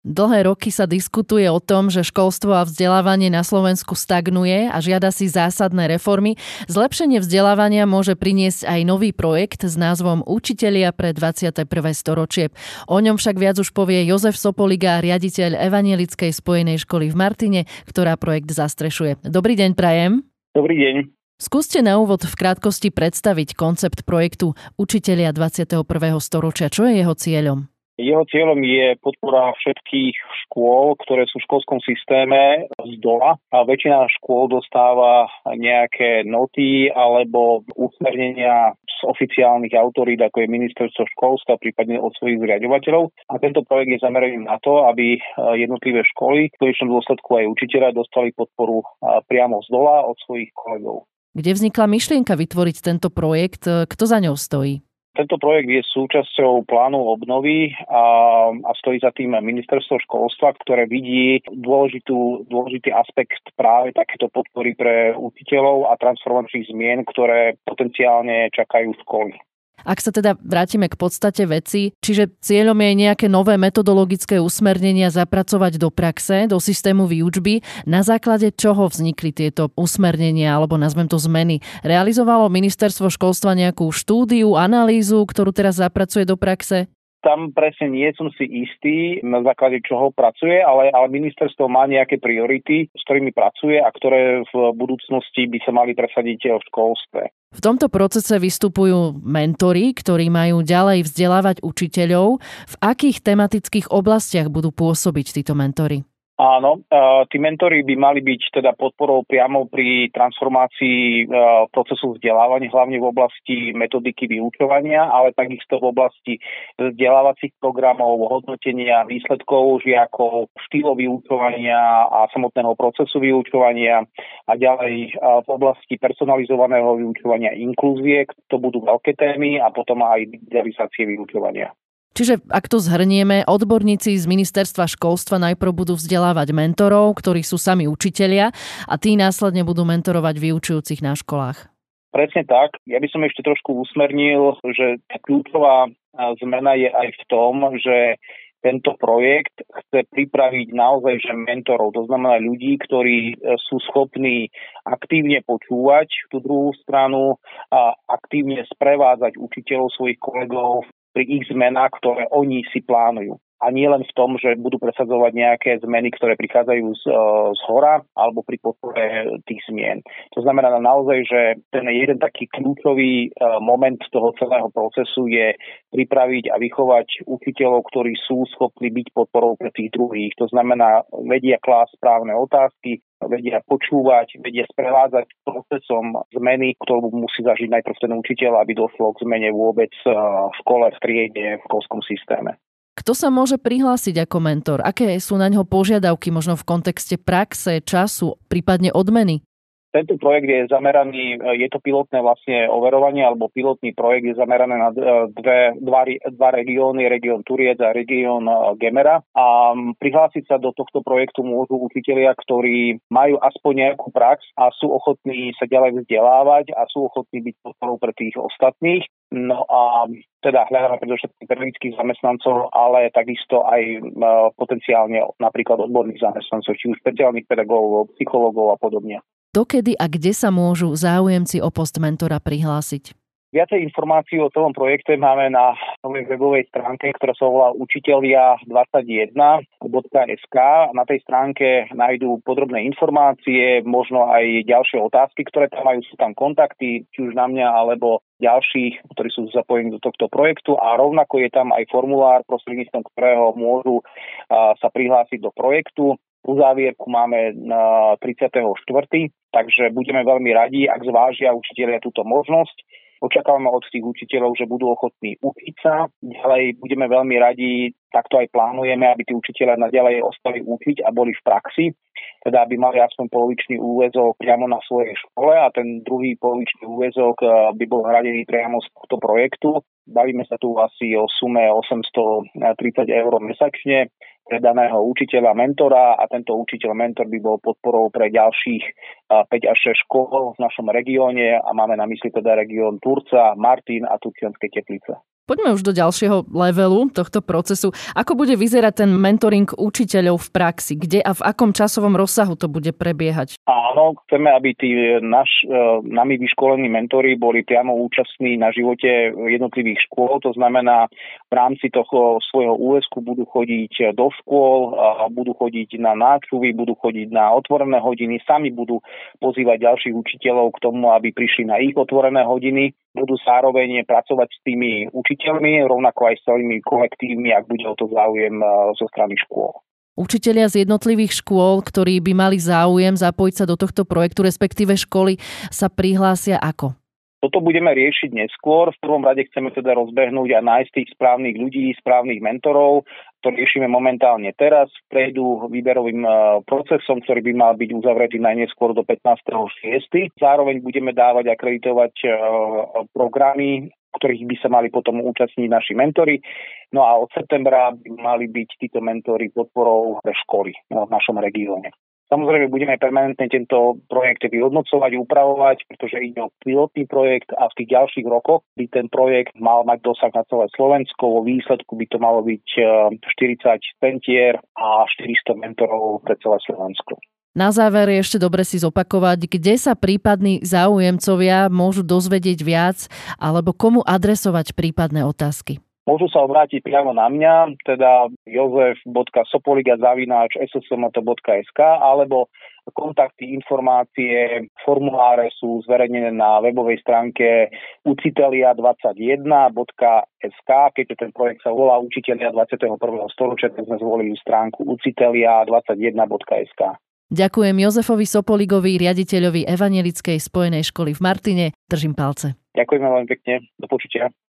Dlhé roky sa diskutuje o tom, že školstvo a vzdelávanie na Slovensku stagnuje a žiada si zásadné reformy. Zlepšenie vzdelávania môže priniesť aj nový projekt s názvom Učitelia pre 21. storočie. O ňom však viac už povie Jozef Sopoliga, riaditeľ Evangelickej spojenej školy v Martine, ktorá projekt zastrešuje. Dobrý deň, Prajem. Dobrý deň. Skúste na úvod v krátkosti predstaviť koncept projektu Učitelia 21. storočia. Čo je jeho cieľom? Jeho cieľom je podpora všetkých škôl, ktoré sú v školskom systéme z dola a väčšina škôl dostáva nejaké noty alebo usmernenia z oficiálnych autorít, ako je ministerstvo školstva, prípadne od svojich zriadovateľov. A tento projekt je zameraný na to, aby jednotlivé školy, v konečnom dôsledku aj učiteľa, dostali podporu priamo z dola od svojich kolegov. Kde vznikla myšlienka vytvoriť tento projekt? Kto za ňou stojí? Tento projekt je súčasťou plánu obnovy a, a stojí za tým ministerstvo školstva, ktoré vidí dôležitú, dôležitý aspekt práve takéto podpory pre učiteľov a transformačných zmien, ktoré potenciálne čakajú školy. Ak sa teda vrátime k podstate veci, čiže cieľom je nejaké nové metodologické usmernenia zapracovať do praxe, do systému výučby, na základe čoho vznikli tieto usmernenia alebo nazvem to zmeny. Realizovalo ministerstvo školstva nejakú štúdiu, analýzu, ktorú teraz zapracuje do praxe? Tam presne nie som si istý, na základe čoho pracuje, ale, ale ministerstvo má nejaké priority, s ktorými pracuje a ktoré v budúcnosti by sa mali presadiť v školstve. V tomto procese vystupujú mentori, ktorí majú ďalej vzdelávať učiteľov. V akých tematických oblastiach budú pôsobiť títo mentory? Áno, tí mentory by mali byť teda podporou priamo pri transformácii procesu vzdelávania, hlavne v oblasti metodiky vyučovania, ale takisto v oblasti vzdelávacích programov, hodnotenia výsledkov žiakov, štýlov vyučovania a samotného procesu vyučovania a ďalej v oblasti personalizovaného vyučovania inklúzie, to budú veľké témy a potom aj digitalizácie vyučovania. Čiže ak to zhrnieme, odborníci z ministerstva školstva najprv budú vzdelávať mentorov, ktorí sú sami učitelia a tí následne budú mentorovať vyučujúcich na školách. Presne tak. Ja by som ešte trošku usmernil, že kľúčová zmena je aj v tom, že tento projekt chce pripraviť naozaj že mentorov, to znamená ľudí, ktorí e, sú schopní aktívne počúvať tú druhú stranu a aktívne sprevádzať učiteľov svojich kolegov pri ich zmenách, ktoré oni si plánujú a nie len v tom, že budú presadzovať nejaké zmeny, ktoré prichádzajú z, e, z hora alebo pri podpore tých zmien. To znamená naozaj, že ten jeden taký kľúčový e, moment toho celého procesu je pripraviť a vychovať učiteľov, ktorí sú schopní byť podporou pre tých druhých. To znamená, vedia klásť správne otázky, vedia počúvať, vedia sprevádzať procesom zmeny, ktorú musí zažiť najprv ten učiteľ, aby došlo k zmene vôbec e, v škole, v triede, v školskom systéme. Kto sa môže prihlásiť ako mentor? Aké sú na ňo požiadavky možno v kontexte praxe, času, prípadne odmeny? Tento projekt je zameraný, je to pilotné vlastne overovanie alebo pilotný projekt je zameraný na dve, dva, dva regióny, región Turiec a región e, Gemera. A prihlásiť sa do tohto projektu môžu učitelia, ktorí majú aspoň nejakú prax a sú ochotní sa ďalej vzdelávať a sú ochotní byť podporou pre tých ostatných. No a teda hľadáme predovšetkým pedagogických zamestnancov, ale takisto aj e, potenciálne napríklad odborných zamestnancov, či už špeciálnych pedagógov, psychológov a podobne. Dokedy a kde sa môžu záujemci o post mentora prihlásiť? Viacej informácií o celom projekte máme na novej webovej stránke, ktorá sa volá učitelia21.sk. Na tej stránke nájdú podrobné informácie, možno aj ďalšie otázky, ktoré tam majú. Sú tam kontakty, či už na mňa, alebo ďalších, ktorí sú zapojení do tohto projektu a rovnako je tam aj formulár, prostredníctvom ktorého môžu sa prihlásiť do projektu. Uzávierku máme na 34. Takže budeme veľmi radi, ak zvážia učiteľia túto možnosť. Očakávame od tých učiteľov, že budú ochotní učiť sa. Ďalej budeme veľmi radi, takto aj plánujeme, aby tí učiteľia naďalej ostali učiť a boli v praxi, teda aby mali aspoň polovičný úvezok priamo na svojej škole a ten druhý polovičný úvezok eh, by bol hradený priamo z tohto projektu. Bavíme sa tu asi o sume 830 eur mesačne pre daného učiteľa, mentora a tento učiteľ, mentor by bol podporou pre ďalších 5 až 6 škôl v našom regióne a máme na mysli teda región Turca, Martin a Turčianske Teplice. Poďme už do ďalšieho levelu tohto procesu. Ako bude vyzerať ten mentoring učiteľov v praxi? Kde a v akom časovom rozsahu to bude prebiehať? Áno, chceme, aby tí naš, e, nami vyškolení mentori boli priamo účastní na živote jednotlivých škôl. To znamená, v rámci toho svojho úvesku budú chodiť do škôl, budú chodiť na náčuvy, budú chodiť na otvorené hodiny, sami budú pozývať ďalších učiteľov k tomu, aby prišli na ich otvorené hodiny budú zároveň pracovať s tými učiteľmi, rovnako aj s celými kolektívmi, ak bude o to záujem e, zo strany škôl. Učitelia z jednotlivých škôl, ktorí by mali záujem zapojiť sa do tohto projektu, respektíve školy, sa prihlásia ako? Toto budeme riešiť neskôr. V prvom rade chceme teda rozbehnúť a nájsť tých správnych ľudí, správnych mentorov. To riešime momentálne teraz. Prejdú výberovým e, procesom, ktorý by mal byť uzavretý najneskôr do 15.6. Zároveň budeme dávať akreditovať e, programy ktorých by sa mali potom účastniť naši mentori. No a od septembra by mali byť títo mentory podporou pre školy v našom regióne. Samozrejme, budeme permanentne tento projekt vyhodnocovať, upravovať, pretože ide o pilotný projekt a v tých ďalších rokoch by ten projekt mal mať dosah na celé Slovensko. Vo výsledku by to malo byť 40 eh, centier a 400 mentorov pre celé Slovensko. Na záver je ešte dobre si zopakovať, kde sa prípadní záujemcovia môžu dozvedieť viac alebo komu adresovať prípadné otázky. Môžu sa obrátiť priamo na mňa, teda jozef.sopoliga.ssmt.sk alebo kontakty, informácie, formuláre sú zverejnené na webovej stránke ucitelia21.sk. Keďže ten projekt sa volá Učitelia 21. storočia, tak sme zvolili stránku ucitelia21.sk. Ďakujem Jozefovi Sopoligovi, riaditeľovi Evangelickej spojenej školy v Martine. Držím palce. Ďakujeme veľmi pekne. Do počutia.